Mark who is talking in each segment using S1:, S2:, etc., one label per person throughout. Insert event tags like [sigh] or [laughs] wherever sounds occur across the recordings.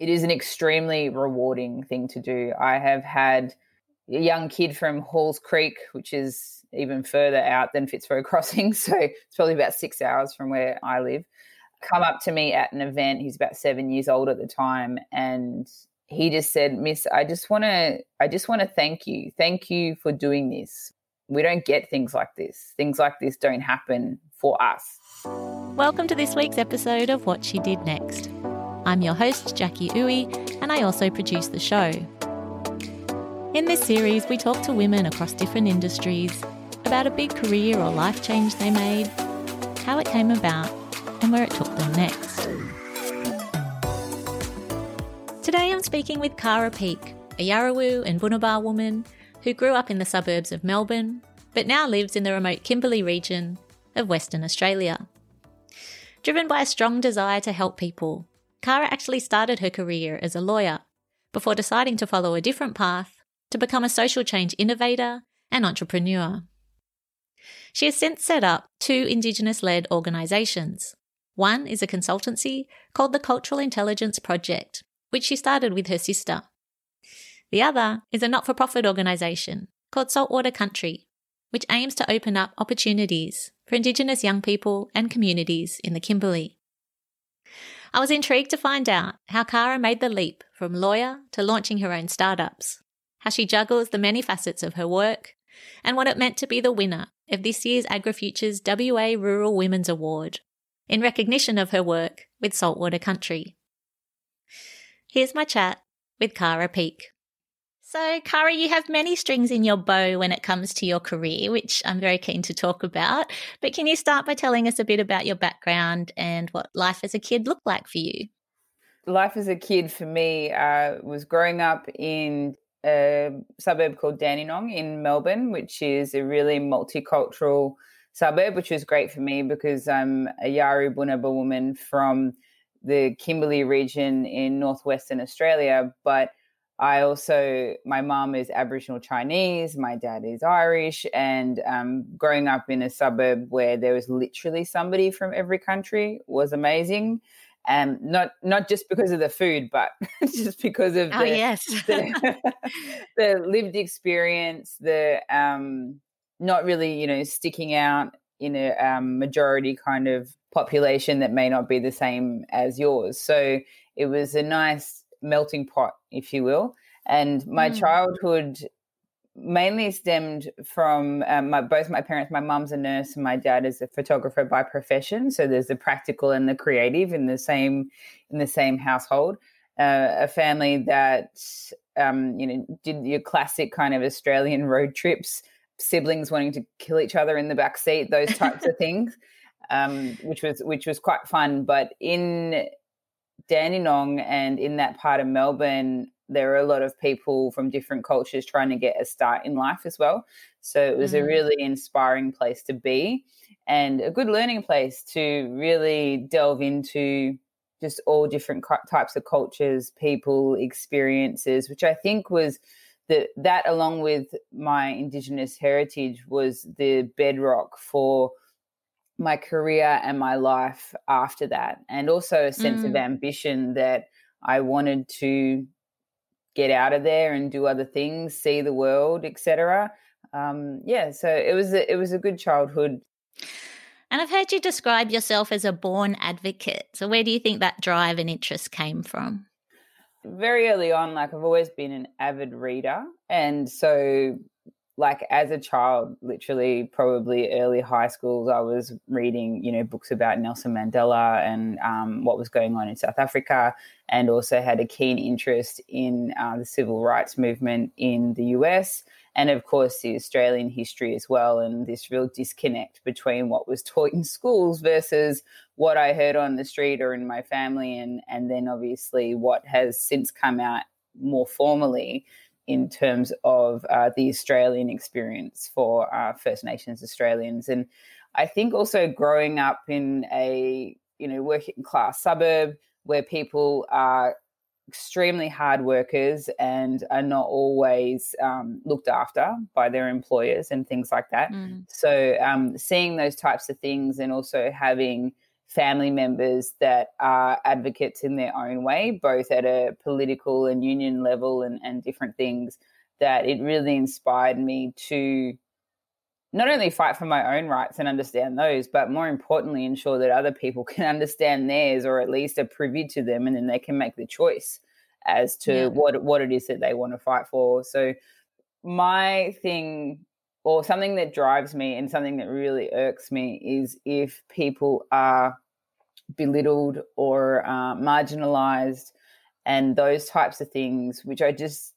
S1: it is an extremely rewarding thing to do. I have had a young kid from Halls Creek, which is even further out than Fitzroy [laughs] Crossing. So it's probably about six hours from where I live. Come up to me at an event. He's about seven years old at the time. And he just said, Miss, I just want to, I just want to thank you. Thank you for doing this. We don't get things like this. Things like this don't happen for us.
S2: Welcome to this week's episode of What She Did Next. I'm your host, Jackie Uwe, and I also produce the show. In this series, we talk to women across different industries about a big career or life change they made, how it came about, and where it took them next. Today I'm speaking with Kara Peek, a Yawuru and Bunuba woman who grew up in the suburbs of Melbourne, but now lives in the remote Kimberley region of Western Australia. Driven by a strong desire to help people, Kara actually started her career as a lawyer before deciding to follow a different path to become a social change innovator and entrepreneur. She has since set up two Indigenous led organisations. One is a consultancy called the Cultural Intelligence Project, which she started with her sister. The other is a not for profit organisation called Saltwater Country, which aims to open up opportunities for Indigenous young people and communities in the Kimberley. I was intrigued to find out how Kara made the leap from lawyer to launching her own startups how she juggles the many facets of her work, and what it meant to be the winner of this year's AgriFutures WA Rural Women's Award in recognition of her work with Saltwater Country. Here's my chat with Kara Peek. So, Kara, you have many strings in your bow when it comes to your career, which I'm very keen to talk about. But can you start by telling us a bit about your background and what life as a kid looked like for you?
S1: Life as a kid for me uh, was growing up in a suburb called Dandenong in Melbourne, which is a really multicultural suburb, which was great for me because I'm a Yawuru Bunuba woman from the Kimberley region in northwestern Australia. But I also, my mom is Aboriginal Chinese, my dad is Irish, and um, growing up in a suburb where there was literally somebody from every country was amazing and um, not not just because of the food, but [laughs] just because of
S2: oh,
S1: the,
S2: yes. [laughs]
S1: the, the, lived experience, the um, not really you know sticking out in a um, majority kind of population that may not be the same as yours. So it was a nice melting pot, if you will. And my mm. childhood mainly stemmed from um, my, both my parents. My mum's a nurse and my dad is a photographer by profession. So there's the practical and the creative in the same in the same household. Uh, a family that um, you know did your classic kind of Australian road trips, siblings wanting to kill each other in the back seat, those types of [laughs] things, um, which was which was quite fun. But in Dandenong and in that part of Melbourne, there are a lot of people from different cultures trying to get a start in life as well. So it was mm-hmm. a really inspiring place to be and a good learning place to really delve into just all different types of cultures, people, experiences, which I think was the, that along with my indigenous heritage was the bedrock for my career and my life after that and also a sense mm. of ambition that I wanted to get out of there and do other things, see the world, etc. Um, yeah, so it was a, it was a good childhood.
S2: And I've heard you describe yourself as a born advocate. So where do you think that drive and interest came from?
S1: Very early on, like I've always been an avid reader, and so like as a child, literally probably early high schools, I was reading, you know, books about Nelson Mandela and um, what was going on in South Africa, and also had a keen interest in uh, the civil rights movement in the US, and of course the Australian history as well, and this real disconnect between what was taught in schools versus what I heard on the street or in my family, and and then obviously what has since come out more formally in terms of uh, the Australian experience for uh, First Nations Australians. And I think also growing up in a you know working class suburb where people are extremely hard workers and are not always um, looked after by their employers and things like that. Mm. So um, seeing those types of things and also having family members that are advocates in their own way, both at a political and union level and, and different things, that it really inspired me to not only fight for my own rights and understand those, but more importantly, ensure that other people [laughs] can understand theirs or at least are privy to them and then they can make the choice as to yeah. what what it is that they want to fight for. So my thing or something that drives me and something that really irks me is if people are belittled or uh, marginalized and those types of things, which I just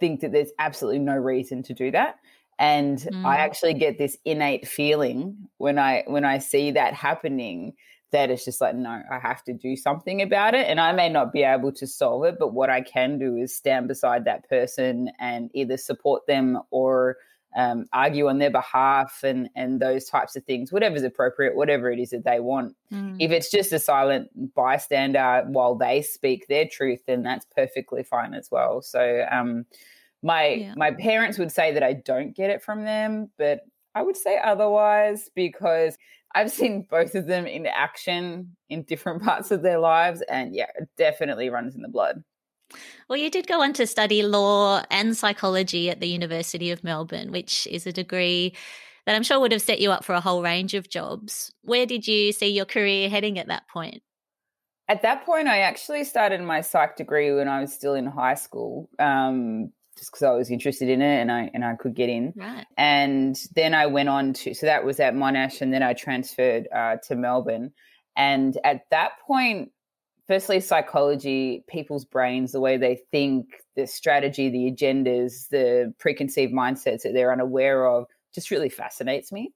S1: think that there's absolutely no reason to do that and mm. i actually get this innate feeling when i when i see that happening that it's just like no i have to do something about it and i may not be able to solve it but what i can do is stand beside that person and either support them or um, argue on their behalf and and those types of things whatever's appropriate whatever it is that they want mm. if it's just a silent bystander while they speak their truth then that's perfectly fine as well so um my yeah. my parents would say that I don't get it from them, but I would say otherwise because I've seen both of them in action in different [laughs] parts of their lives and yeah, it definitely runs in the blood.
S2: Well, you did go on to study law and psychology at the University of Melbourne, which is a degree that I'm sure would have set you up for a whole range of jobs. Where did you see your career heading at that point?
S1: At that point, I actually started my psych degree when I was still in high school. Um, just because I was interested in it and I and I could get in.
S2: Right.
S1: And then I went on to so that was at Monash, and then I transferred uh, to Melbourne. And at that point, firstly, psychology, people's brains, the way they think, the strategy, the agendas, the preconceived mindsets that they're unaware of, just really fascinates me.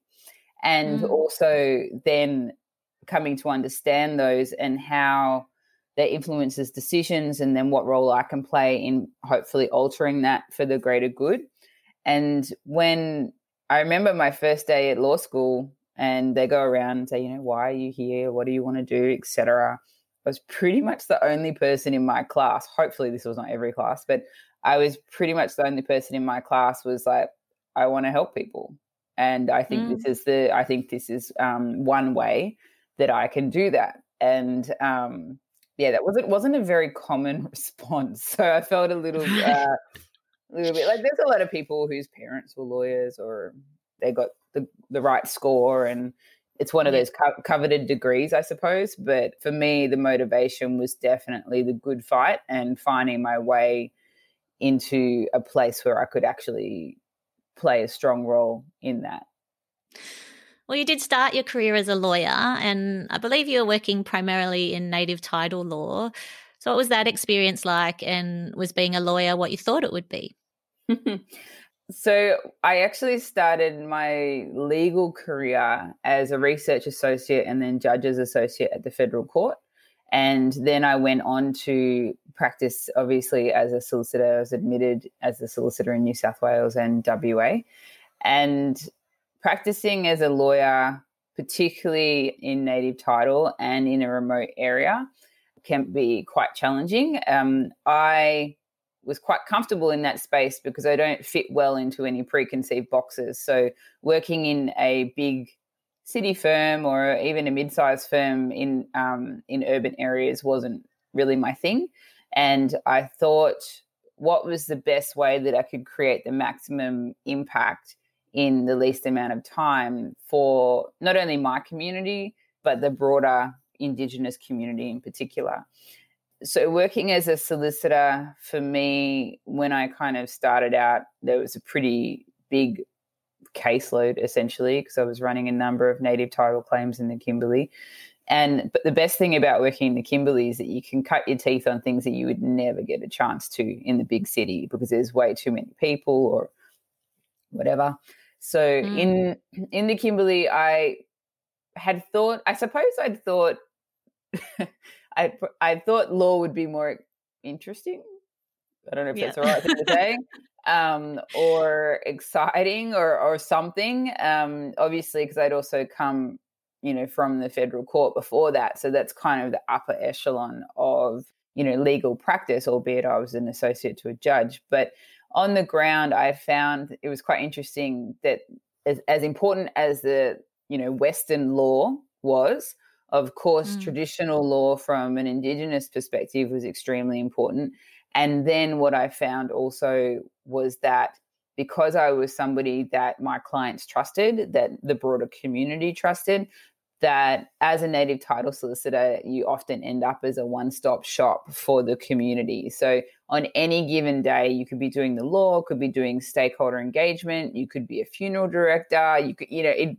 S1: And mm. also then coming to understand those and how that influences decisions and then what role I can play in hopefully altering that for the greater good. And when I remember my first day at law school and they go around and say, you know, why are you here? What do you want to do, etc. I was pretty much the only person in my class. Hopefully this was not every class, but I was pretty much the only person in my class was like, I want to help people. And I think mm. this is the I think this is um, one way that I can do that. And um, yeah, that wasn't wasn't a very common [laughs] response. So I felt a little uh, [laughs] a little bit like there's a lot of people whose parents were lawyers or they got the the right score and it's one of those co- coveted degrees, I suppose. But for me, the motivation was definitely the good fight and finding my way into a place where I could actually play a strong role in that.
S2: Well, you did start your career as a lawyer, and I believe you were working primarily in native title law. So, what was that experience like? And was being a lawyer what you thought it would be? [laughs]
S1: so, I actually started my legal career as a research associate and then judge's associate at the federal court. And then I went on to practice, obviously, as a solicitor. I was admitted as a solicitor in New South Wales and WA. And practicing as a lawyer, particularly in native title and in a remote area, can be quite challenging. Um, I was quite comfortable in that space because I don't fit well into any preconceived boxes. So, working in a big city firm or even a mid-sized firm in um, in urban areas wasn't really my thing, and I thought, what was the best way that I could create the maximum impact in the least amount of time for not only my community, but the broader Indigenous community in particular. So, working as a solicitor for me, when I kind of started out, there was a pretty big caseload essentially because I was running a number of native title claims in the Kimberley. And but the best thing about working in the Kimberley is that you can cut your teeth on things that you would never get a chance to in the big city because there's way too many people or whatever. So mm. in in the Kimberley, I had thought. I suppose I'd thought. [laughs] I I thought law would be more interesting. I don't know if yeah. that's the right thing to say. Um, or exciting or or something. Um, obviously, because I'd also come, you know, from the federal court before that, so that's kind of the upper echelon of you know legal practice. Albeit I was an associate to a judge, but on the ground, I found it was quite interesting that as, as important as the you know Western law was, Of course, mm. traditional law from an Indigenous perspective was extremely important. And then what I found also was that because I was somebody that my clients trusted, that the broader community trusted, that as a native title solicitor, you often end up as a one stop shop for the community. So, on any given day, you could be doing the law, could be doing stakeholder engagement, you could be a funeral director, you could, you know, it,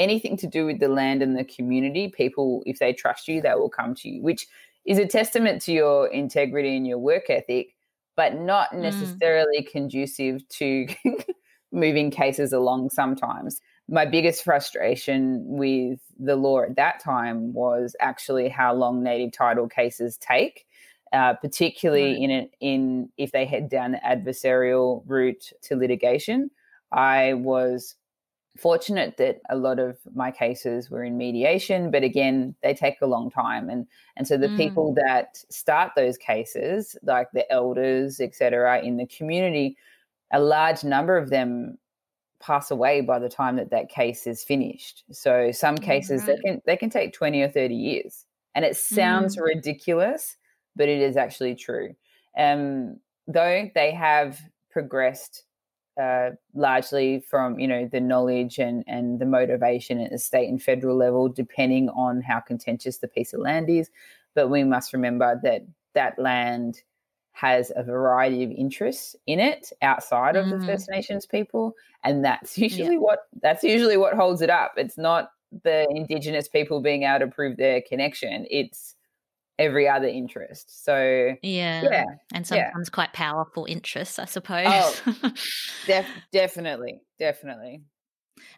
S1: anything to do with the land and the community. People, if they trust you, they will come to you, which is a testament to your integrity and your work ethic, but not mm. necessarily mm. conducive to [laughs] moving cases along sometimes my biggest frustration with the law at that time was actually how long native title cases take, uh, particularly right. in it, in if they head down the adversarial route to litigation. I was fortunate that a lot of my cases were in mediation, but again, they take a long time, and and so the mm. people that start those cases, like the elders, etc., in the community, a large number of them pass away by the time that that case is finished. So some cases right. they can they can take 20 or 30 years. And it sounds mm. ridiculous, but it is actually true. Um, though they have progressed uh, largely from you know the knowledge and and the motivation at the state and federal level, depending on how contentious the piece of land is. But we must remember that that land has a variety of interests in it outside of mm. the First Nations people, and that's [laughs] usually yeah. what that's usually what holds it up. It's not the Indigenous people being able to prove their connection; it's every other interest. So
S2: yeah, yeah, and sometimes yeah. quite powerful interests, I suppose.
S1: Oh, [laughs] def- definitely, definitely.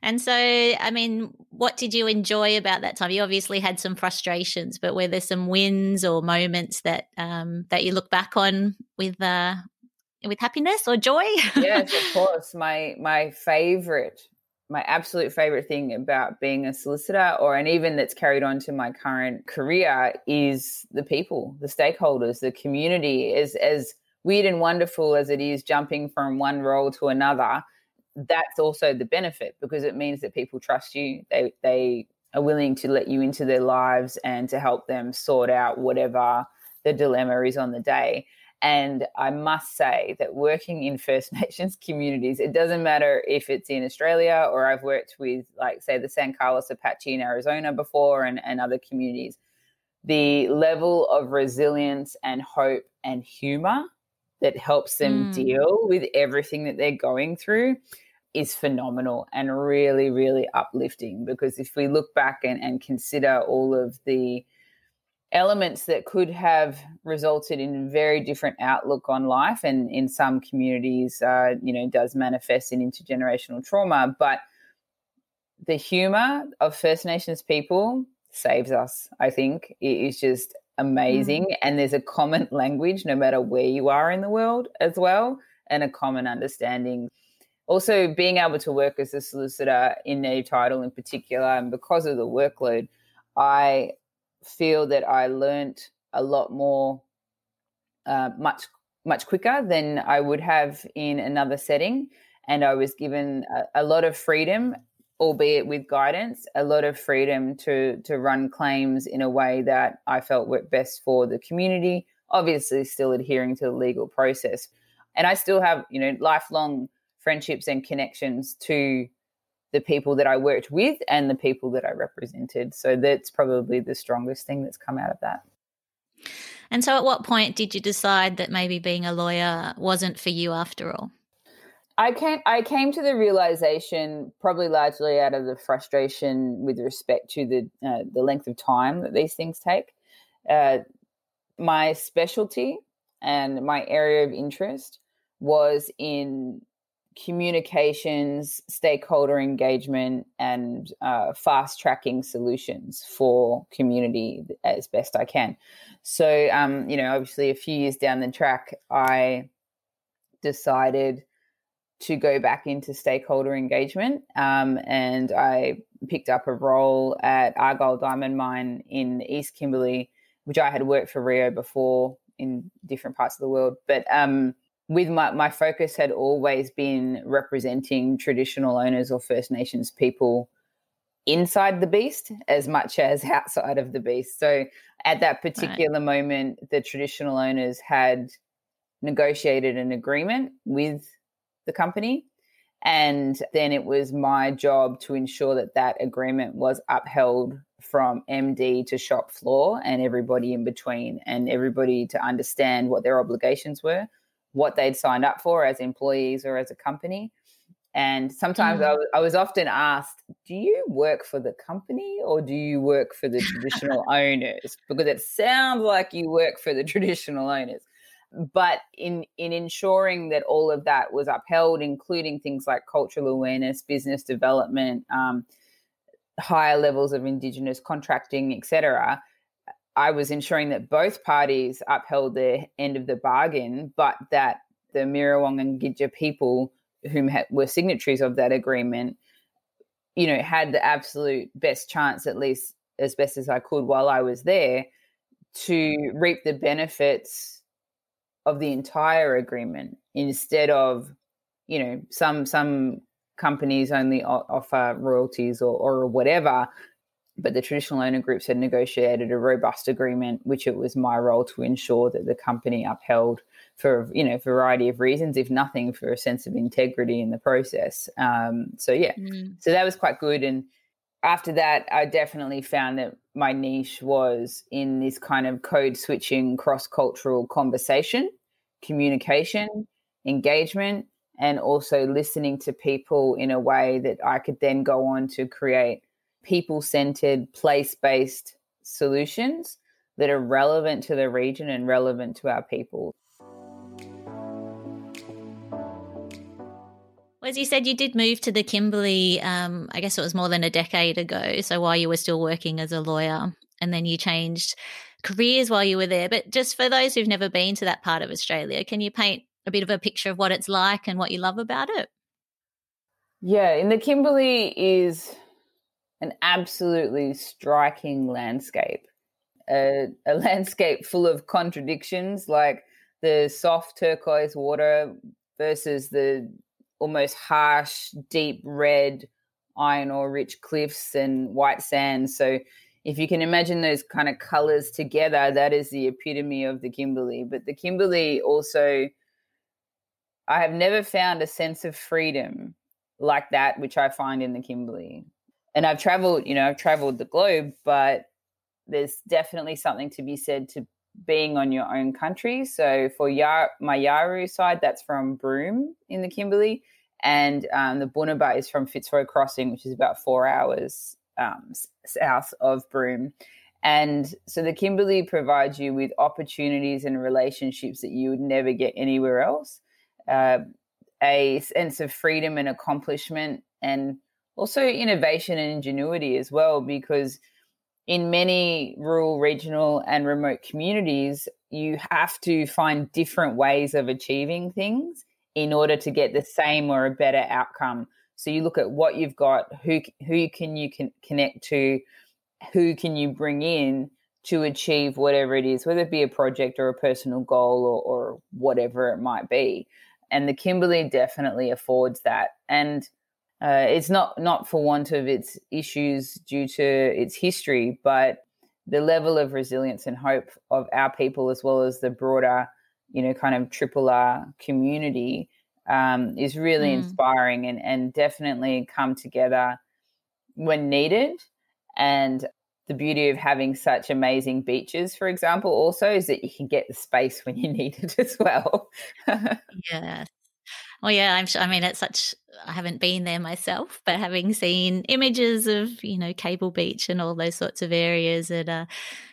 S2: And so, I mean, what did you enjoy about that time? You obviously had some frustrations, but were there some wins or moments that um, that you look back on with uh, with happiness or joy?
S1: yes, of [laughs] course. My my favorite, my absolute favorite thing about being a solicitor, or and even that's carried on to my current career, is the people, the stakeholders, the community. As as weird and wonderful as it is, jumping from one role to another that's also the benefit because it means that people trust you. They they are willing to let you into their lives and to help them sort out whatever the dilemma is on the day. And I must say that working in First [laughs] Nations communities, it doesn't matter if it's in Australia or I've worked with, like, say, the San Carlos Apache in Arizona before and, and other communities. The level of resilience and hope and humor that helps them mm. deal with everything that they're going through is phenomenal and really, really uplifting. Because if we look back and, and consider all of the elements that could have resulted in very different outlook on life, and in some communities, uh, you know, does manifest in intergenerational trauma, but the humor of First Nations people saves us. I think it is just amazing, mm. and there's a common [laughs] language no matter where you are in the world as well, and a common understanding also being able to work as a solicitor in native title in particular and because of the workload i feel that i learnt a lot more uh, much much quicker than i would have in another setting and i was given a, a lot of freedom albeit with guidance a lot of freedom to to run claims in a way that i felt worked best for the community obviously still adhering to the legal process. And i still have you know lifelong friendships and connections to the people that I worked with and the people that I represented. So that's probably the strongest thing that's come out of that.
S2: And so, at what point did you decide that maybe being a lawyer wasn't for you after all?
S1: I came, I came to the realization, probably largely out of the frustration with respect to the uh, the length of time that these things take. Uh, my specialty and my area of interest was in communications, stakeholder engagement, and uh, fast tracking solutions for community as best I can. So, um, you know, obviously, a few years down the track, I decided to go back into stakeholder engagement, um, and I picked up a role at Argyle Diamond Mine in East Kimberley, which I had worked for Rio before in different parts of the world, but um, with my, my focus had always been representing traditional owners or First Nations people inside the beast as much as [laughs] outside of the beast. So at that particular right. moment, the traditional owners had negotiated an agreement with the company. And then it was my job to ensure that that agreement was upheld from MD to shop floor and everybody in between, and everybody to understand what their obligations were, what they'd signed up for as employees or as a company. And sometimes mm. I, w- I was often asked, Do you work for the company or do you work for the traditional [laughs] owners? Because it sounds like you work for the [laughs] traditional owners but in in ensuring that all of that was upheld, including things like cultural awareness, business development, um, higher levels of Indigenous contracting, etc. I was ensuring that both parties upheld their end of the bargain, but that the Miriuwung and Gidja people, whom ha- were signatories of that agreement, you know, had the absolute best chance, at least as best as I could while I was there, to reap the benefits of the entire agreement instead of you know some some companies only offer royalties or, or whatever but the traditional owner groups had negotiated a robust agreement which it was my role to ensure that the company upheld for you know a variety of reasons if nothing for a sense of integrity in the process um, so yeah mm. so that was quite good and after that, I definitely found that my niche was in this kind of code switching, cross cultural conversation, communication, engagement, and also listening to people in a way that I could then go on to create people centered, place based solutions that are relevant to the region and relevant to our people.
S2: Well, as you said, you did move to the Kimberley, um, I guess it was more than a decade ago. So while you were still working as a lawyer, and then you changed careers while you were there. But just for those who've never been to that part of Australia, can you paint a bit of a picture of what it's like and what you love about it?
S1: Yeah, in the Kimberley is an absolutely striking landscape. A, a [laughs] landscape full of contradictions, like the soft turquoise water versus the almost harsh, deep red iron ore rich cliffs and white sand. So if you can imagine those kind of colors together, that is the epitome of the Kimberley. But the Kimberley also, I have never found a sense of freedom like that, which I find in the Kimberley. And I've traveled, you know, I've traveled the globe, but there's definitely something to be said to being on your own country. So for Yar- my Yawuru side, that's from Broome in the Kimberley, and um, the Bunuba is from Fitzroy Crossing, which is about four hours um, south of Broome. And so the Kimberley provides you with opportunities and relationships that you would never get anywhere else. Uh, a sense of freedom and accomplishment, and also innovation and ingenuity as well, because in many rural, regional, and remote communities, you have to find different ways of achieving things in order to get the same or a better outcome. So you look at what you've got, who who can you can connect to, who can you bring in to achieve whatever it is, whether it be a project or a personal goal or, or whatever it might be. And the Kimberley definitely affords that. And uh, it's not not for want of its issues due to its history, but the level of resilience and hope of our people, as well as the broader, you know, kind of triple R community, um, is really mm. inspiring and, and definitely come together when needed. And the beauty of having such amazing beaches, for example, also is that you can get the space when you [laughs] need it as well.
S2: yeah. Well, yeah, I'm. I mean, it's such. I haven't been there myself, but having seen images of you know Cable Beach and all those sorts of areas, it uh,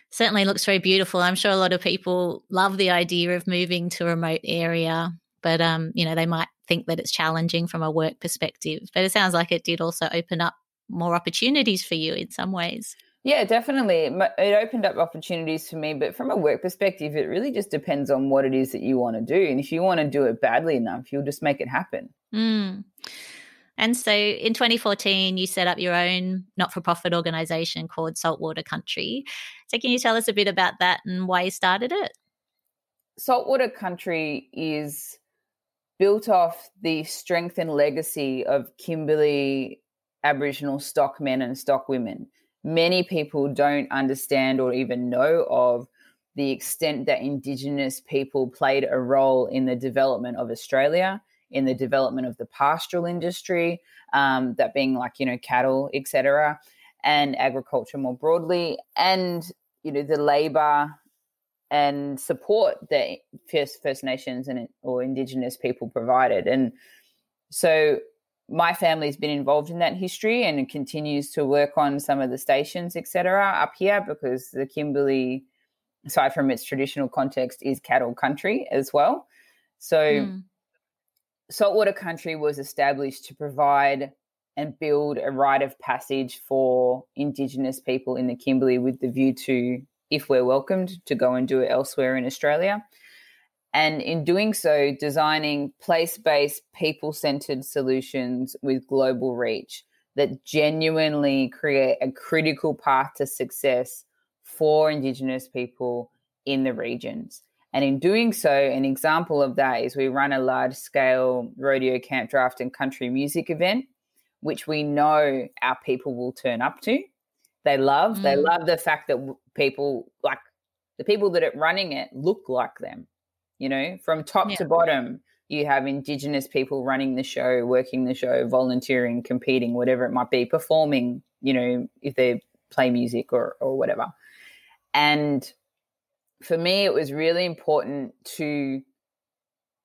S2: certainly looks very beautiful. I'm sure a lot of people love the idea of moving to a remote area but um, you know, they might think that it's challenging from a work perspective. But it sounds like it did also open up more opportunities for you in some ways.
S1: Yeah, definitely. It opened up opportunities for me, but from a work perspective, it really just depends on what it is that you want to do. And if you want to do it badly enough, you'll just make it happen.
S2: Mm. And so in 2014, you set up your own not for profit organization called Saltwater Country. So, can you tell us a bit about that and why you started it?
S1: Saltwater Country is built off the strength and legacy of Kimberley Aboriginal stockmen and stock women. Many people don't understand or even know of the extent that Indigenous people played a role in the development of Australia, in the development of the pastoral industry, um, that being like, you know, cattle, etc., and agriculture more broadly, and, you know, the labor and support that First, First Nations and or Indigenous people provided. And so my family's been involved in that history and continues to work on some of the stations, etc., up here because the Kimberley, aside from its traditional context, is cattle country as well. So, mm. saltwater country was established to provide and build a rite of passage for Indigenous people in the Kimberley with the view to, if we're welcomed, to go and do it elsewhere in Australia and in doing so, designing place based, people centered solutions with global reach that genuinely create a critical path to success for Indigenous people in the regions. And in doing so, an example of that is we run a large scale rodeo camp draft and country music event, which we know our people will turn up to. They love, mm. they love the fact that people like the people that are running it look like them you know, from top yeah. to bottom, you have Indigenous people running the show, working the show, volunteering, competing, whatever it might be, performing, you know, if they play music or, or whatever. And for me, it was really important to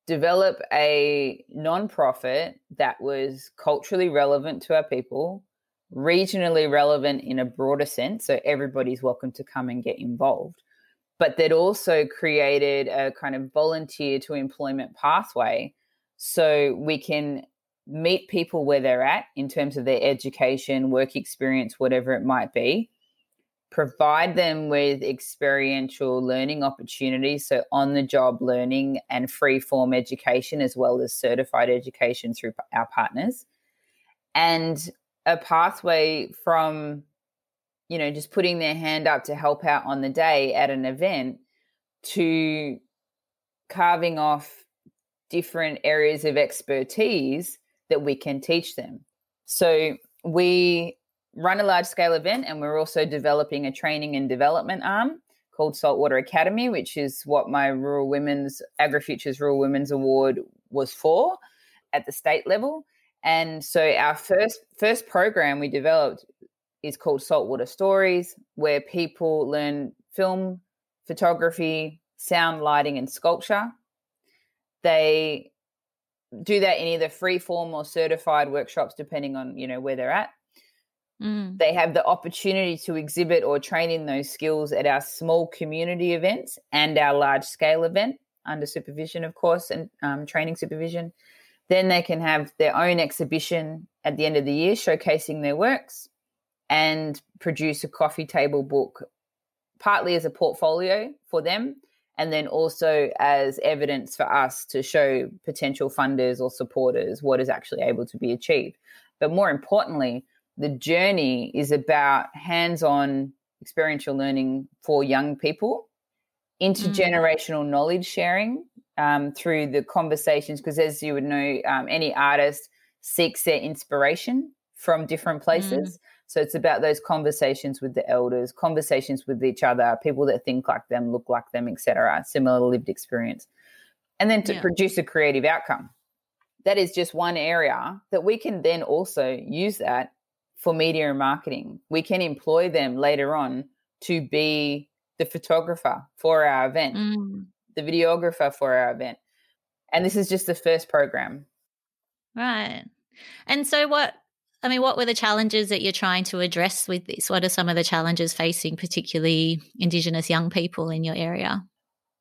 S1: develop a nonprofit that was culturally relevant to our people, regionally relevant in a broader sense. So everybody's welcome to come and get involved but that also created a kind of volunteer to employment pathway so we can meet people where they're at in terms of their education, work experience, whatever it might be, provide them with experiential learning opportunities, so on the job learning and free form education, as well as certified education through our partners, and a pathway from you know, just putting their hand up to help out on the day at an event to carving off different areas of expertise that we can teach them. So we run a large scale event and we're also developing a training and development arm called Saltwater Academy, which is what my Rural Women's AgriFutures Rural Women's Award was for at the state level. And so our first first program we developed is called Saltwater Stories, where people learn film, photography, sound, lighting, and sculpture. They do that in either free form or certified workshops, depending on you know where they're at. Mm. They have the opportunity to exhibit or train in those skills at our small community events and our large scale event under supervision, of course, and um, training supervision. Then they can have their own exhibition at the end of the year showcasing their works and produce a coffee table book, partly as a portfolio for them, and then also as evidence for us to show potential funders or supporters what is actually able to be achieved. But more importantly, the journey is about hands on experiential learning for young people, intergenerational mm. knowledge sharing um, through the conversations, because as you would know, um, any artist seeks their inspiration from different places. Mm. So it's about those conversations with the elders, conversations with each other, people that think like them, look like them, etc. Similar lived experience, and then to yeah. produce a creative outcome. That is just one area that we can then also use that for media and marketing. We can employ them later on to be the photographer for our event, mm. the videographer for our event. And this is just the first program.
S2: Right. And so what I mean, what were the challenges that you're trying to address with this? What are some of the challenges facing, particularly Indigenous young people in your area?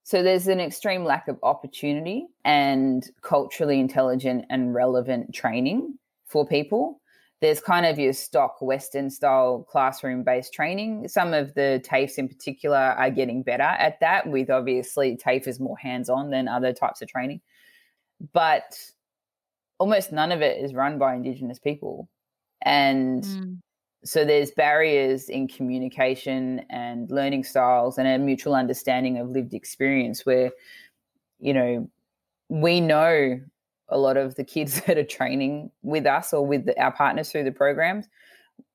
S1: So there's an extreme lack of opportunity and culturally intelligent and relevant training for people. There's kind of your stock Western style classroom based training. Some of the TAFEs in particular are getting better at that, with obviously TAFE is more hands on than other types of training. But almost none of it is run by Indigenous people. And mm. so there's barriers in communication and learning styles and a mutual understanding of lived experience where, you know, we know a lot of the kids [laughs] that are training with us or with our partners through the programs,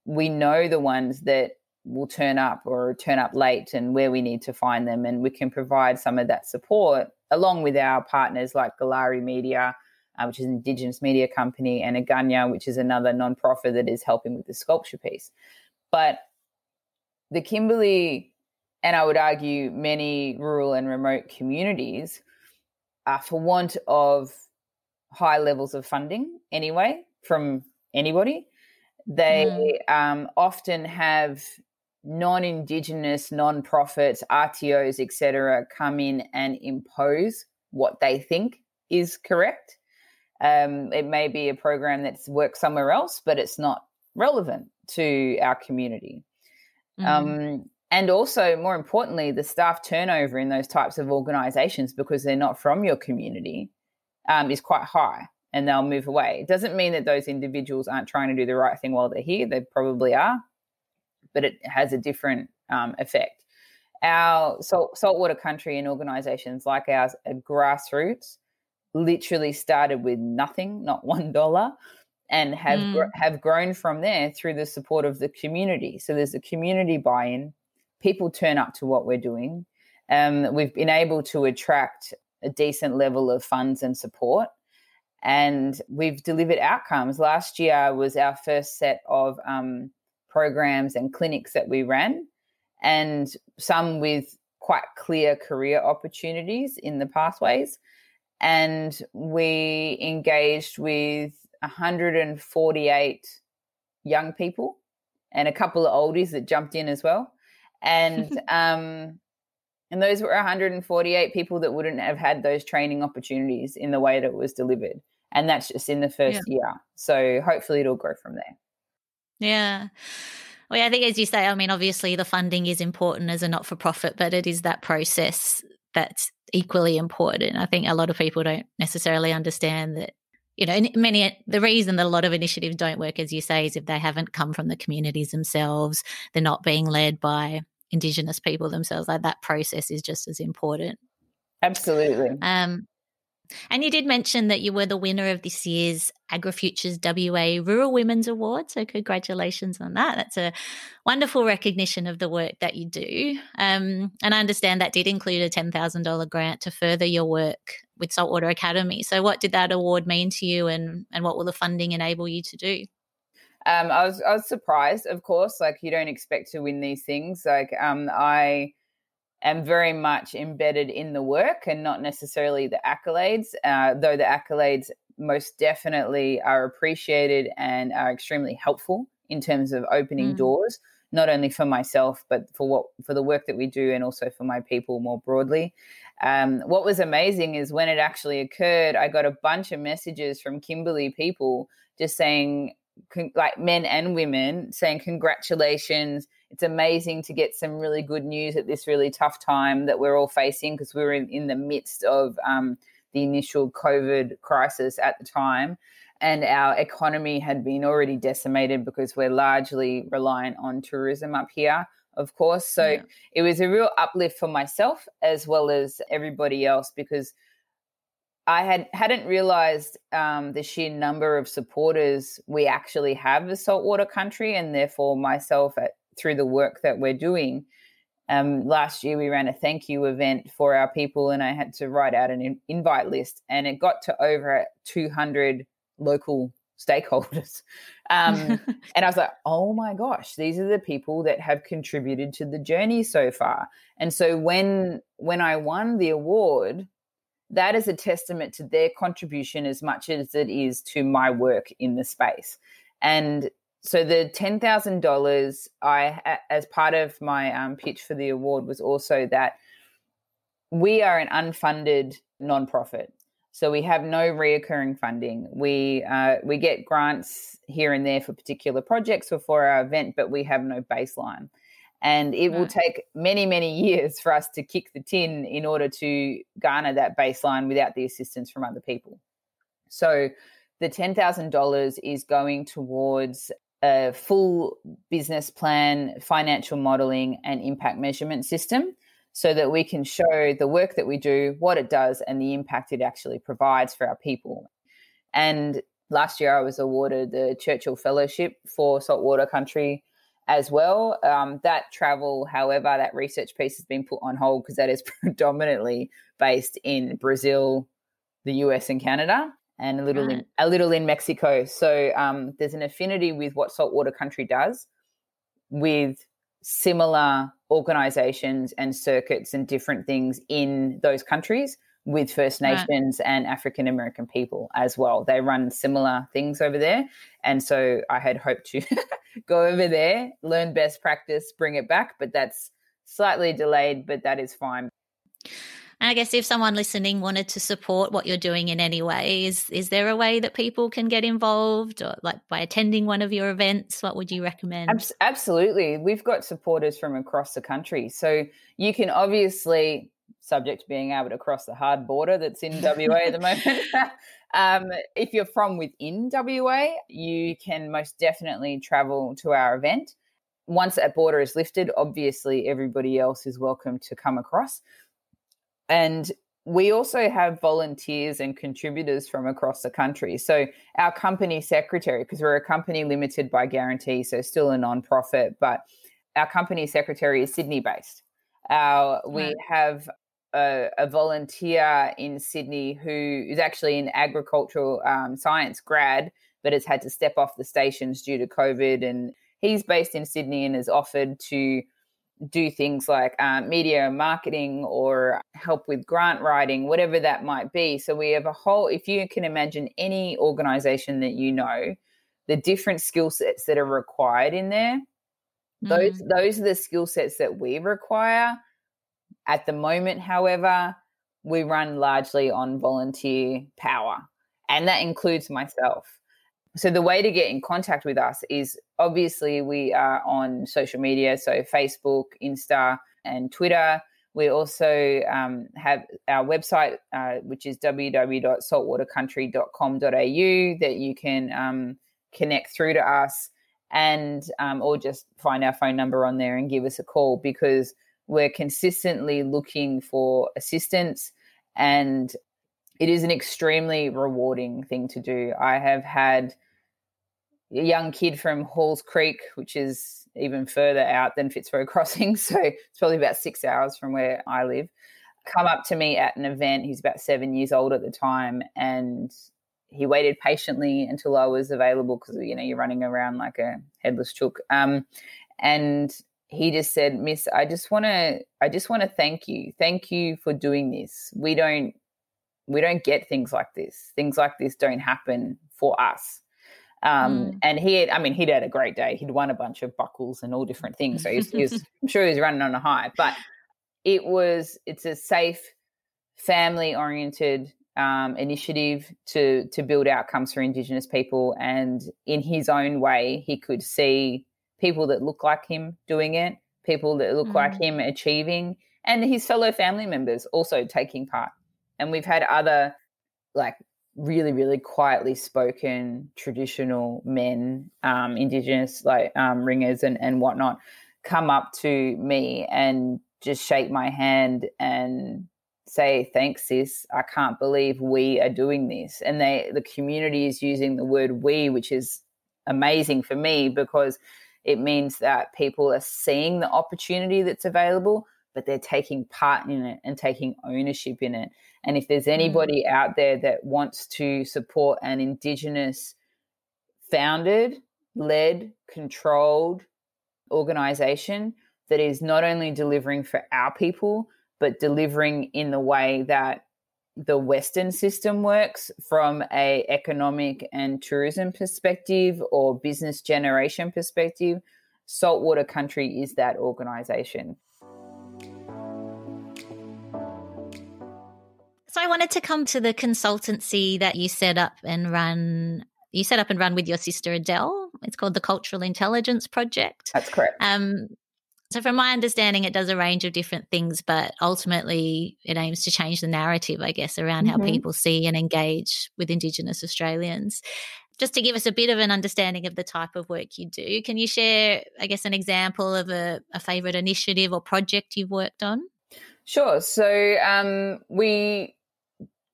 S1: we know the ones that will turn up or turn up late and where we need to find them. And we can provide some of that support along with our partners like Goolarri Media, uh, which is an Indigenous media company, and Aganya, which is another nonprofit that is helping with the sculpture piece. But the Kimberley, and I would argue many rural and remote communities, are for want of high levels of funding anyway from anybody. They mm. um, often have non-indigenous non-profits rtos etc come in and impose what they think is correct um, it may be a program that's worked somewhere else but it's not relevant to our community mm. um, and also more importantly the staff turnover in those types of organizations because they're not from your community um, is quite high and they'll move away it doesn't mean that those individuals aren't trying to do the right thing while they're here they probably are but it has a different um, effect. Our salt, saltwater country and organizations like ours are grassroots, literally started with nothing, not one dollar, and have mm. gr- have grown from there through the support of the community. So there's a community buy-in. People turn up to what we're doing. Um, we've been able to attract a decent level of funds and support and we've delivered outcomes. Last year was our first set of um, programs and clinics that we ran, and some with quite clear career opportunities in the pathways. And we engaged with 148 young people and a couple of oldies that jumped in as well. And [laughs] um, and those were 148 people that wouldn't have had those training opportunities in the way that it was delivered. And that's just in the first yeah. year. So hopefully it'll grow from there.
S2: Yeah. Well, I think, as you say, I mean, obviously the funding is important as a not for profit, but it is that process that's equally important. I think a lot of people don't necessarily understand that, you know, many, the reason that a lot of initiatives don't work, as you say, is if they haven't come from the communities themselves, they're not being led by Indigenous people themselves. Like that process is just as important.
S1: Absolutely.
S2: Um, and you did mention that you were the winner of this year's AgriFutures WA Rural Women's Award. So, congratulations on that. That's a wonderful recognition of the work that you do. Um, and I understand that did include a $10,000 grant to further your work with Saltwater Academy. So, what did that award mean to you, and, and what will the funding enable you to do?
S1: Um, I was I was surprised, of course. Like you don't expect to win these things. Like um, I am very much embedded in the work and not necessarily the accolades, uh, though the accolades most definitely are appreciated and are extremely helpful in terms of opening mm. doors not only for myself but for what for the work that we do and also for my people more broadly um, what was amazing is when it actually occurred i got a bunch of messages from kimberley people just saying like men and women saying congratulations it's amazing to get some really good news at this really tough time that we're all facing because we were in, in the midst of um, the initial COVID crisis at the time. And our economy had been already decimated because we're largely reliant on tourism up here, of course. So yeah. it was a real uplift for myself as well as everybody else because I had hadn't realized um, the sheer number of supporters we actually have as saltwater country, and therefore myself at through the work that we're doing. Um, last year, we ran a thank you event for our people, and I had to write out an in- invite list, and it got to over 200 local stakeholders. [laughs] Um, [laughs] and I was like, oh my gosh, these are the people that have contributed to the journey so far. And so when when I won the award, that is a testament to their contribution as much as it is to my work in the space. And so the ten thousand dollars I, as part of my um, pitch for the award, was also that we are an unfunded nonprofit. So we have no reoccurring funding. We uh, we get grants here and there for particular projects or for our event, but we have no baseline. And it will take many, many years for us to kick the tin in order to garner that baseline without the assistance from other people. So the $10,000 is going towards a full business plan, financial modeling, and impact measurement system so that we can show the work that we do, what it does, and the impact it actually provides for our people. And last year I was awarded the Churchill Fellowship for saltwater country as well. Um, that travel, however, that research piece has been put on hold because that is [laughs] predominantly based in Brazil, the US, and Canada, and a little right. in a little in Mexico. So um, there's an affinity with what saltwater country does with similar organizations and circuits and different things in those countries with First Nations right. and African American people as well. They run similar things over there. And so I had hoped to [laughs] go over there, learn best practice, bring it back, but that's slightly delayed, but that is fine.
S2: And I guess if someone listening wanted to support what you're doing in any way, is is there a way that people can get involved, or like by attending one of your events? What would you recommend?
S1: Absolutely, we've got supporters from across the country, so you can obviously subject to being able to cross the hard border that's in WA at the moment. [laughs] [laughs] um, if you're from within WA, you can most definitely travel to our event. Once that border is lifted, obviously everybody else is welcome to come across. And we also have volunteers and contributors from across the country. So, our company secretary, because we're a company limited by guarantee, so still a non-profit, but our company secretary is Sydney based. Our, we have a, a, volunteer in Sydney who is actually an agricultural um, science grad, but has had to step off the stations due to COVID. And he's based in Sydney and has offered to do things like uh, media marketing or help with grant writing, whatever that might be. So we have a whole, if you can imagine any organization that you know, the different skill sets that are required in there, mm-hmm. those those are the skill sets that we require at the moment, however, we run largely on volunteer power, and that includes myself. So, the way to get in contact with us is obviously we are on social media, so Facebook, Insta, and Twitter. We also um, have our website, uh, which is www.saltwatercountry.com.au, that you can um, connect through to us and um, or just find our phone number on there and give us a call because we're consistently looking for assistance and it is an extremely rewarding thing to do. I have had a young kid from Halls Creek, which is even further out than Fitzroy [laughs] Crossing, so it's probably about six hours from where I live, come up to me at an event. He's about seven years old at the time, and he waited patiently until I was available because you know you're running around like a headless chook. Um, and he just said, Miss, I just want to, I just want to thank you. Thank you for doing this. We don't, we don't get things like this. Things like this don't happen for us. Um, mm. And he had, I mean, he'd had a great day. He'd won a bunch of buckles and all different things. So he was, he was [laughs] I'm sure he was running on a high, but it was, it's a safe, family oriented um, initiative to to build outcomes for Indigenous people. And in his own way, he could see people that look like him doing it, people that look mm. like him achieving, and his fellow family members also taking part. And we've had other like really, really quietly spoken traditional men, um, indigenous like um, ringers and, and whatnot, come up to me and just shake my hand and say thanks sis i can't believe we are doing this and they the community is using the word we which is amazing for me because it means that people are seeing the opportunity that's available, but they're taking part in it and taking ownership in it. And if there's mm. anybody out there that wants to support an Indigenous founded, led, controlled organization that is not only delivering for our people, but delivering in the way that the Western system works from a economic and tourism perspective or business generation perspective, Saltwater Country is that organization.
S2: So I wanted to come to the consultancy that you set up and run. You set up and run with your sister Adele. It's called the Cultural Intelligence Project.
S1: That's correct.
S2: Um, so, from my understanding, it does a range of different things, but ultimately it aims to change the narrative, I guess, around mm-hmm. how people see and engage with Indigenous Australians. Just to give us a bit of an understanding of the type of work you do, can you share, I guess, an example of a, a favourite initiative or project you've worked on?
S1: Sure. So, um, we,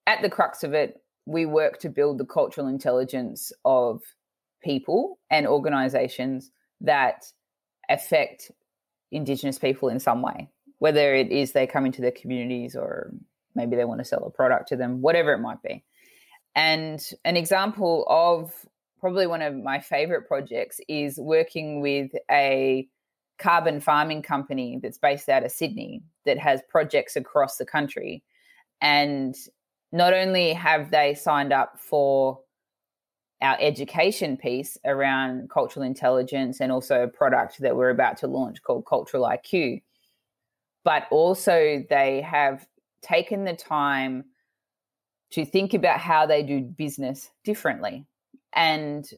S1: at the crux of it, we work to build the cultural intelligence of people and organizations that affect Indigenous people in some way, whether it is they come into their communities or maybe they want to sell a product to them, whatever it might be. And an example of probably one of my favorite projects is working with a carbon farming company that's based out of Sydney that has projects across the country. And not only have they signed up for our education piece around cultural intelligence and also a product that we're about to launch called Cultural IQ, but also they have taken the time to think about how they do business differently. And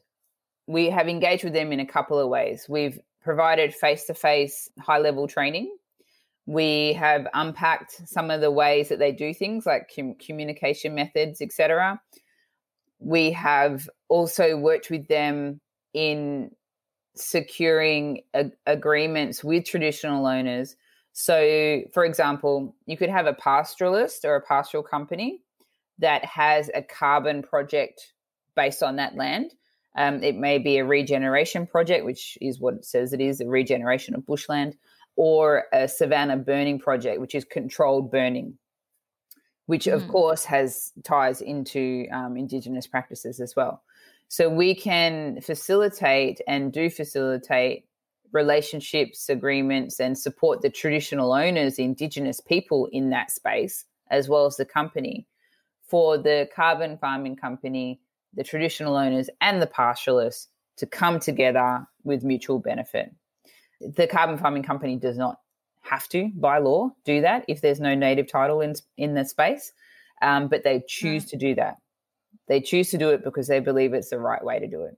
S1: we have engaged with them in a couple of ways. We've provided face to face high level training. We have unpacked some of the ways that they do things like com- communication methods, etc. We have also worked with them in securing a- agreements with traditional owners. So, for example, you could have a pastoralist or a pastoral company that has a carbon project based on that land. Um, it may be a regeneration project, which is what it says it is a regeneration of bushland, or a savanna burning project, which is controlled burning, which mm. of hmm. course has ties into um, Indigenous practices as well. So we can facilitate and do facilitate relationships, agreements, and support the traditional owners, Indigenous people in that space, as well as the company for the carbon farming company, the traditional owners, and the pastoralists to come together with mutual benefit. The carbon farming company does not have to, by law, do that if there's no native title in in the space, um, but they choose mm. to do that. They choose to do it because they believe it's the right way to do it,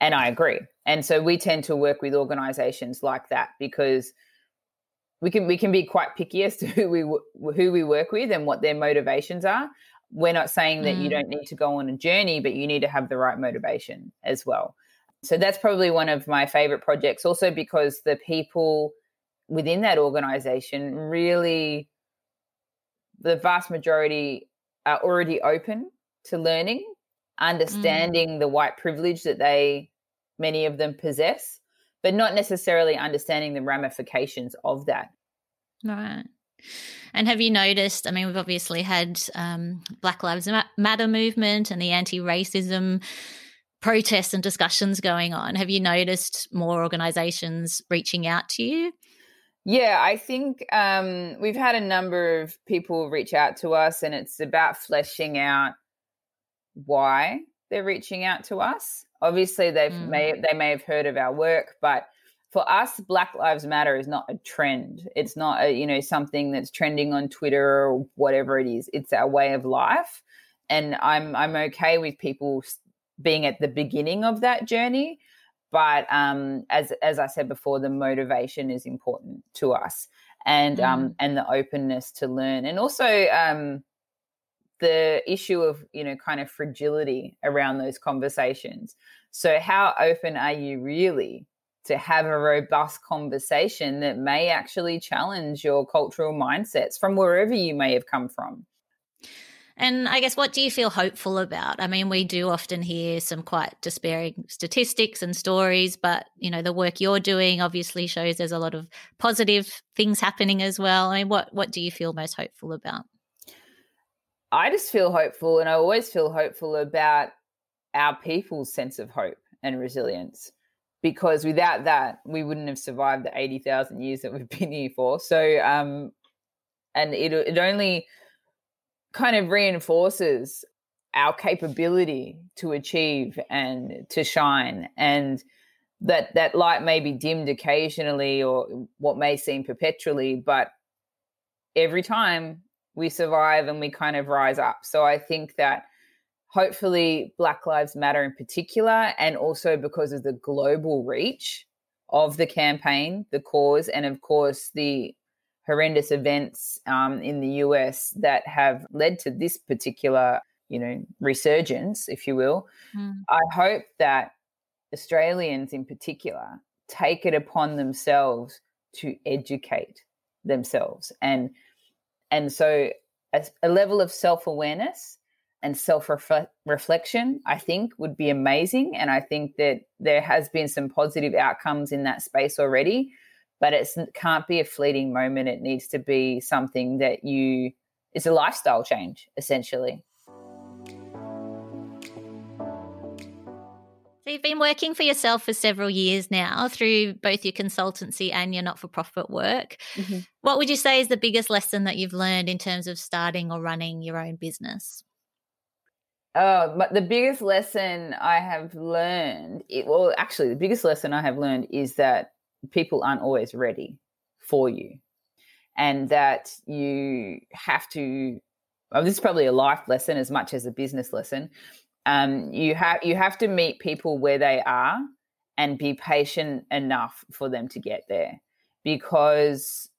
S1: and I agree. And so we tend to work with organisations like that because we can we can be quite picky as to who we who we work with and what their motivations are we're not saying that mm. you don't need to go on a journey, but you need to have the right motivation as well. So that's probably one of my favorite projects, also because the people within that organization really, the vast majority are already open to learning, understanding mm. the white privilege that they, many of them possess, but not necessarily understanding the ramifications of that.
S2: Right. And have you noticed? I mean, we've obviously had um, Black Lives Matter movement and the anti-racism protests and discussions going on. Have you noticed more organisations reaching out to you?
S1: Yeah, I think um, we've had a number of people reach out to us, and it's about fleshing out why they're reaching out to us. Obviously, they've mm. may they may have heard of our work, but for us, Black Lives Matter is not a trend. It's not a, you know something that's trending on Twitter or whatever it is. It's our way of life, and I'm I'm okay with people being at the beginning of that journey. But um, as as I said before, the motivation is important to us, and um, mm. um, and the openness to learn, and also um, the issue of you know kind of fragility around those conversations. So how open are you really to have a robust conversation that may actually challenge your cultural mindsets from wherever you may have come from.
S2: And I guess what do you feel hopeful about? I mean, we do often hear some quite despairing statistics and stories, but you know, the work you're doing obviously shows there's a lot of positive things happening as well. I mean, what what do you feel most hopeful about?
S1: I just feel hopeful and I always feel hopeful about our people's sense of hope and resilience because without that, we wouldn't have survived the 80,000 years that we've been here for. So, um, and it, it only kind of reinforces our capability to achieve and to shine and that that light may be dimmed occasionally or what may seem perpetually but every time we survive and we kind of rise up. So i think that hopefully Black Lives Matter in particular, and also because of the global reach of the campaign, the cause, and of course the horrendous events um, in the US that have led to this particular, you know, resurgence, if you will. Mm. I hope that Australians in particular take it upon themselves to educate themselves and and so a, a level of self-awareness and self reflection, I think would be amazing. And I think that there has been some positive outcomes in that space already, but it can't be a fleeting moment. It needs to be something that you, it's a lifestyle change essentially.
S2: So you've been working for yourself for several years now through both your consultancy and your not for profit work. Mm-hmm. What would you say is the biggest lesson that you've learned in terms of starting or running your own business?
S1: Oh, but the biggest lesson I have learned, it, well, actually, the biggest lesson I have learned is that people aren't always ready for you, and that you have to. Well, this is probably a life lesson as much as a business lesson. Um, you have you have to meet people where they are and be patient enough for them to get there, because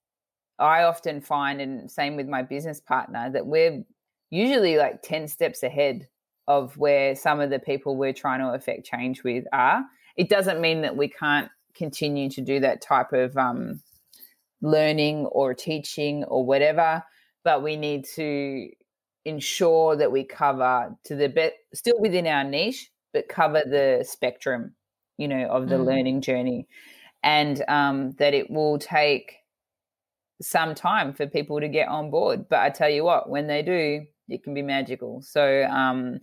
S1: I often find, and same with my business partner, that we're usually like ten steps ahead of where some of the people we're trying to affect change with are. It doesn't mean that we can't continue to do that type of um, learning or teaching or whatever, but we need to ensure that we cover to the best, still within our niche, but cover the spectrum, you know, of the mm. learning journey, and um, that it will take some time for people to get on board. But I tell you what, when they do, it can be magical. So um,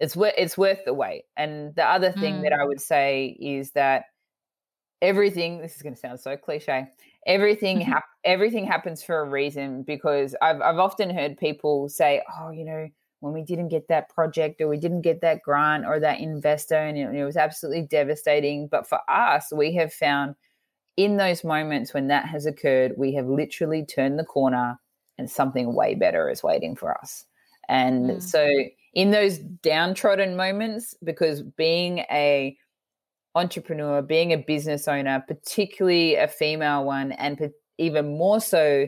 S1: it's worth it's worth the wait. And the other thing mm. that I would say is that everything. This is going to sound so cliche everything [laughs] hap- everything happens for a reason because I've I've often heard people say, "Oh, you know, when we didn't get that project or we didn't get that grant or that investor and it, it was absolutely devastating." But for us, we have found in those moments when that has occurred, we have literally turned the corner and something way better is waiting for us. And mm. so in those downtrodden moments because being a entrepreneur, being a business owner, particularly a female one, and even more so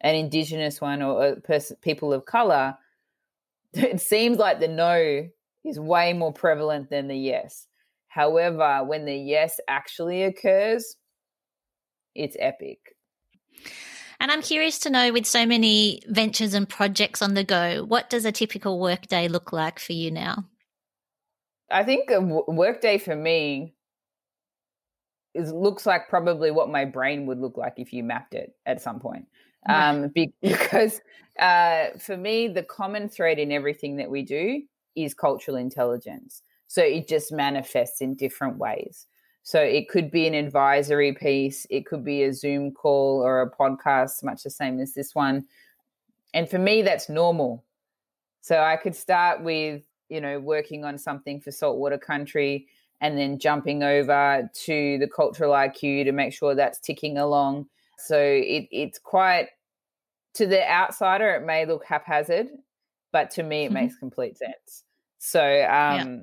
S1: an Indigenous one or a person, people of color, [laughs] it seems like the no is way more prevalent than the yes. However, when the yes actually occurs, it's epic.
S2: And I'm curious to know with so many ventures and projects on the go, what does a typical workday look like for you now?
S1: I think a workday for me is looks like probably what my brain would look like if you mapped it at some point. Um, [laughs] because uh, for me, the common thread in everything that we do is cultural intelligence. So it just manifests in different ways. So it could be an advisory piece, it could be a Zoom call or a podcast, much the same as this one. And for me, that's normal. So I could start with, you know, working on something for saltwater country and then jumping over to the cultural IQ to make sure that's ticking along. So it, it's quite, to the outsider, it may look haphazard, but to me, it mm-hmm. makes complete sense. So, um, yeah.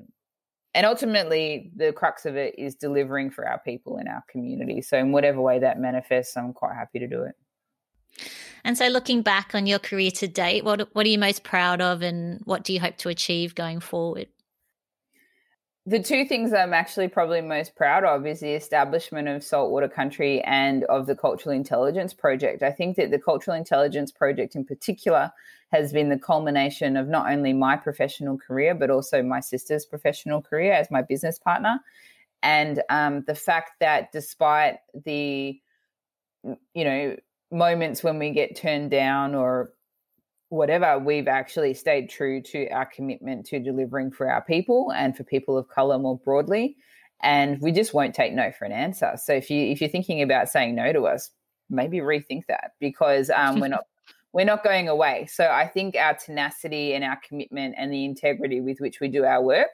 S1: and ultimately, the crux of it is delivering for our people in our community. So, in whatever way that manifests, I'm quite happy to do it.
S2: And so, looking back on your career to date, what what are you most proud of, and what do you hope to achieve going forward?
S1: The two things I'm actually probably most proud of is the establishment of Saltwater Country and of the Cultural Intelligence Project. I think that the Cultural Intelligence Project in particular has been the culmination of not only my professional career, but also my sister's professional career as my business partner. And um, the fact that despite the, you know, moments when we get turned down or whatever, we've actually stayed true to our commitment to delivering for our people and for people of color more broadly. And we just won't take no for an answer. So if you if you're thinking about saying no to us, maybe rethink that because um, we're not [laughs] we're not going away. So I think our tenacity and our commitment and the integrity with which we do our work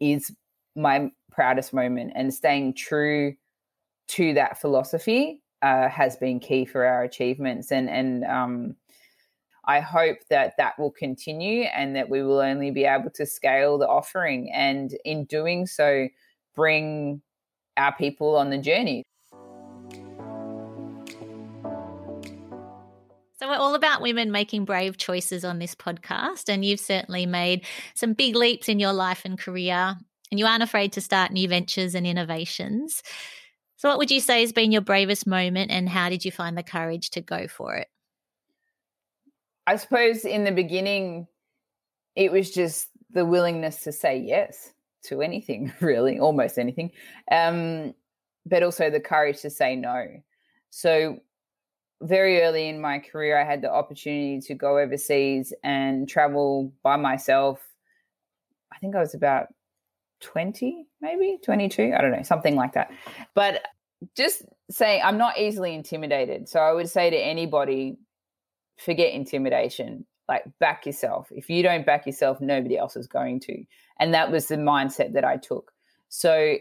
S1: is my proudest moment. And staying true to that philosophy uh, has been key for our achievements. And and um, I hope that that will continue and that we will only be able to scale the offering and in doing so, bring our people on the journey.
S2: So, we're all about women making brave choices on this podcast, and you've certainly made some big leaps in your life and career, and you aren't afraid to start new ventures and innovations. So, what would you say has been your bravest moment, and how did you find the courage to go for it?
S1: I suppose in the beginning, it was just the willingness to say yes to anything, [laughs] really, almost anything, um, but also the courage to say no. So, very early in my career, I had the opportunity to go overseas and travel by myself. I think I was about 20, maybe 22, I don't know, something like that. But just saying, I'm not easily intimidated. So, I would say to anybody, forget intimidation like back yourself. If you don't back yourself, nobody else is going to. And that was the mindset that I took. So,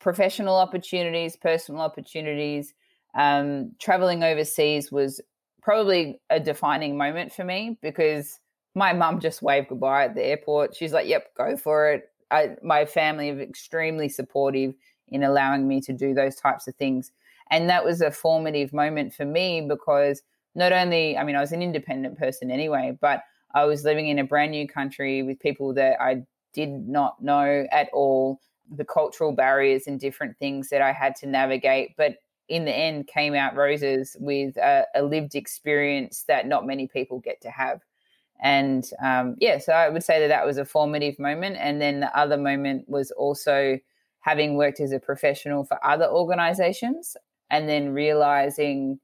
S1: professional opportunities, personal opportunities, um, traveling overseas was probably a defining moment for me because my mum just waved goodbye at the airport. She's like, "Yep, go for it." I, my family are extremely supportive in allowing me to do those types of things, and that was a formative moment for me because not only, I mean, I was an independent person anyway, but I was living in a brand new country with people that I did not know at all, the cultural barriers and different things that I had to navigate. But in the end, came out roses with a, a lived experience that not many people get to have. And um, yeah, so I would say that that was a formative moment. And then the other moment was also having worked as a professional for other organizations and then realizing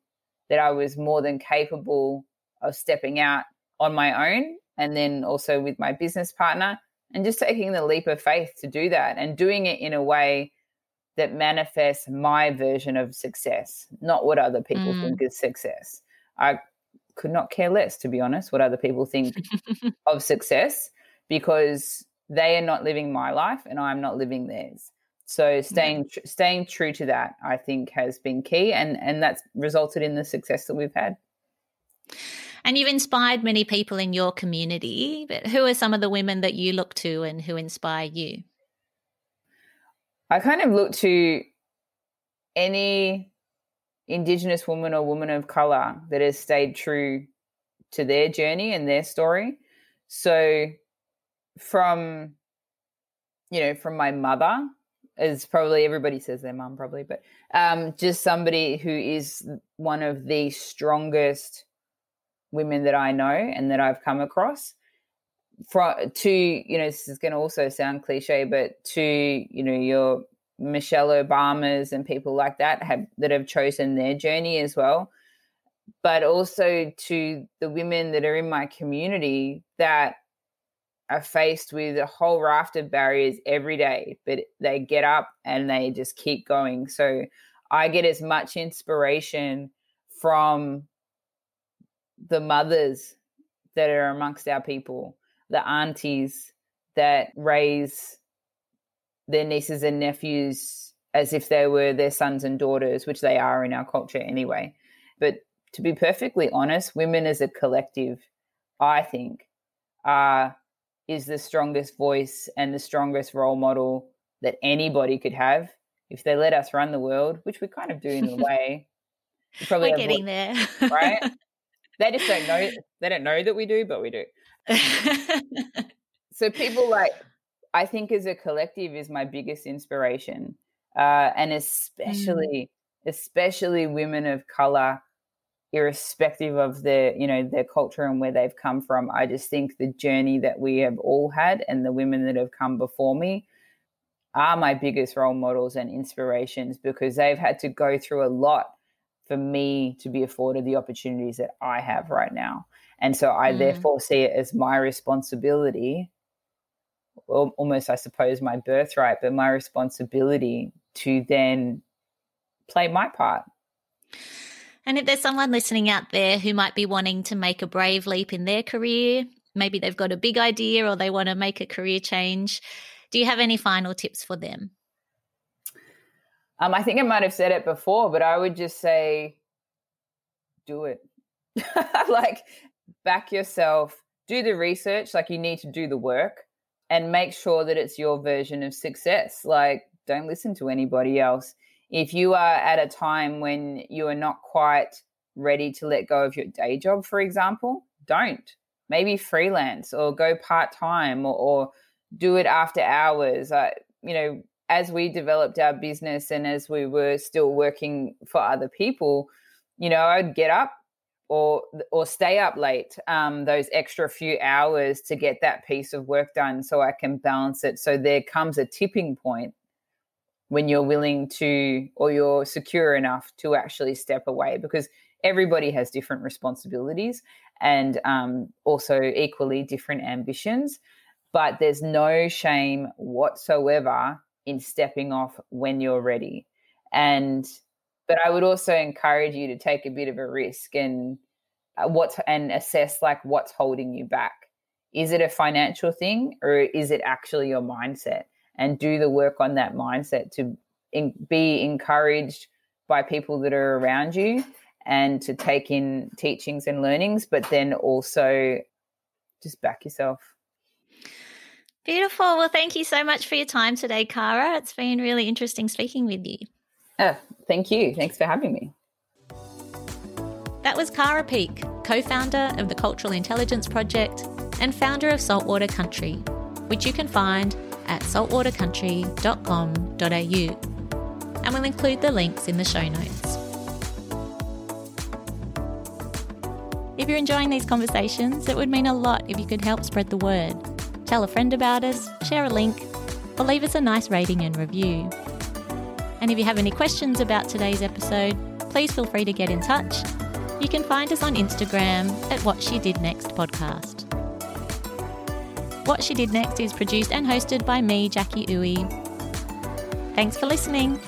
S1: that I was more than capable of stepping out on my own and then also with my business partner and just taking the leap of faith to do that and doing it in a way that manifests my version of success, not what other people mm. think is success. I could not care less, to be honest, what other people think [laughs] of success because they are not living my life and I'm not living theirs. So staying tr- staying true to that, I think, has been key, and and that's resulted in the success that we've had.
S2: And you've inspired many people in your community. But who are some of the women that you look to, and who inspire you?
S1: I kind of look to any Indigenous woman or woman of color that has stayed true to their journey and their story. So, from you know, from my mother, as probably everybody says their mum probably but um, just somebody who is one of the strongest women that i know and that i've come across. To you know this is going to also sound cliche but to you know your michelle obamas and people like that have that have chosen their journey as well but also to the women that are in my community that are faced with a whole raft of barriers every day, but they get up and they just keep going. So I get as much inspiration from the mothers that are amongst our people, the aunties that raise their nieces and nephews as if they were their sons and daughters, which they are in our culture anyway. But to be perfectly honest, women as a collective, I think, are is the strongest voice and the strongest role model that anybody could have if they let us run the world, which we kind of do in a [laughs] way.
S2: Probably We're getting there,
S1: right? [laughs] They just don't know. They don't know that we do, but we do. so people like, I think as a collective is my biggest inspiration, uh, and mm. especially, mm. especially women of color irrespective of their you know their culture and where they've come from i just think the journey that we have all had and the women that have come before me are my biggest role models and inspirations because they've had to go through a lot for me to be afforded the opportunities that i have right now and so i mm. therefore see it as my responsibility almost i suppose my birthright but my responsibility to then play my part
S2: and if there's someone listening out there who might be wanting to make a brave leap in their career, maybe they've got a big idea or they want to make a career change, do you have any final tips for them?
S1: Um, I think I might have said it before, but I would just say do it. [laughs] like, back yourself, do the research, like, you need to do the work and make sure that it's your version of success. Like, don't listen to anybody else if you are at a time when you are not quite ready to let go of your day job, for example, don't. Maybe freelance or go part time or, or, do it after hours. Uh, you know, as we developed our business and as we were still working for other people, you know, I'd get up or or stay up late um, those extra few hours to get that piece of work done so I can balance it. So there comes a tipping point when you're willing to or you're secure enough to actually step away because everybody has different responsibilities and um, also equally different ambitions. But there's no shame whatsoever in stepping off when you're ready. And but I would also encourage you to take a bit of a risk and uh, what's and assess like what's holding you back. Is it a financial thing or is it actually your mindset? And do the work on that mindset to in, be encouraged by people that are around you and to take in teachings and learnings, but then also just back yourself.
S2: Beautiful. Well, thank you so much for your time today, Kara. It's been really interesting speaking with you.
S1: Uh, thank you. Thanks for having me.
S2: That was Kara Peek, co founder of the Cultural Intelligence Project and founder of Saltwater Country, which you can find at saltwatercountry.com.au. And we'll include the links in the show notes. If you're enjoying these conversations, it would mean a lot if you could help spread the word. Tell a friend about us, share a link, or leave us a nice rating and review. And if you have any questions about today's episode, please feel free to get in touch. You can find us on Instagram at What She Did Next podcast. What She Did Next is produced and hosted by me, Jackie Uwe. Thanks for listening.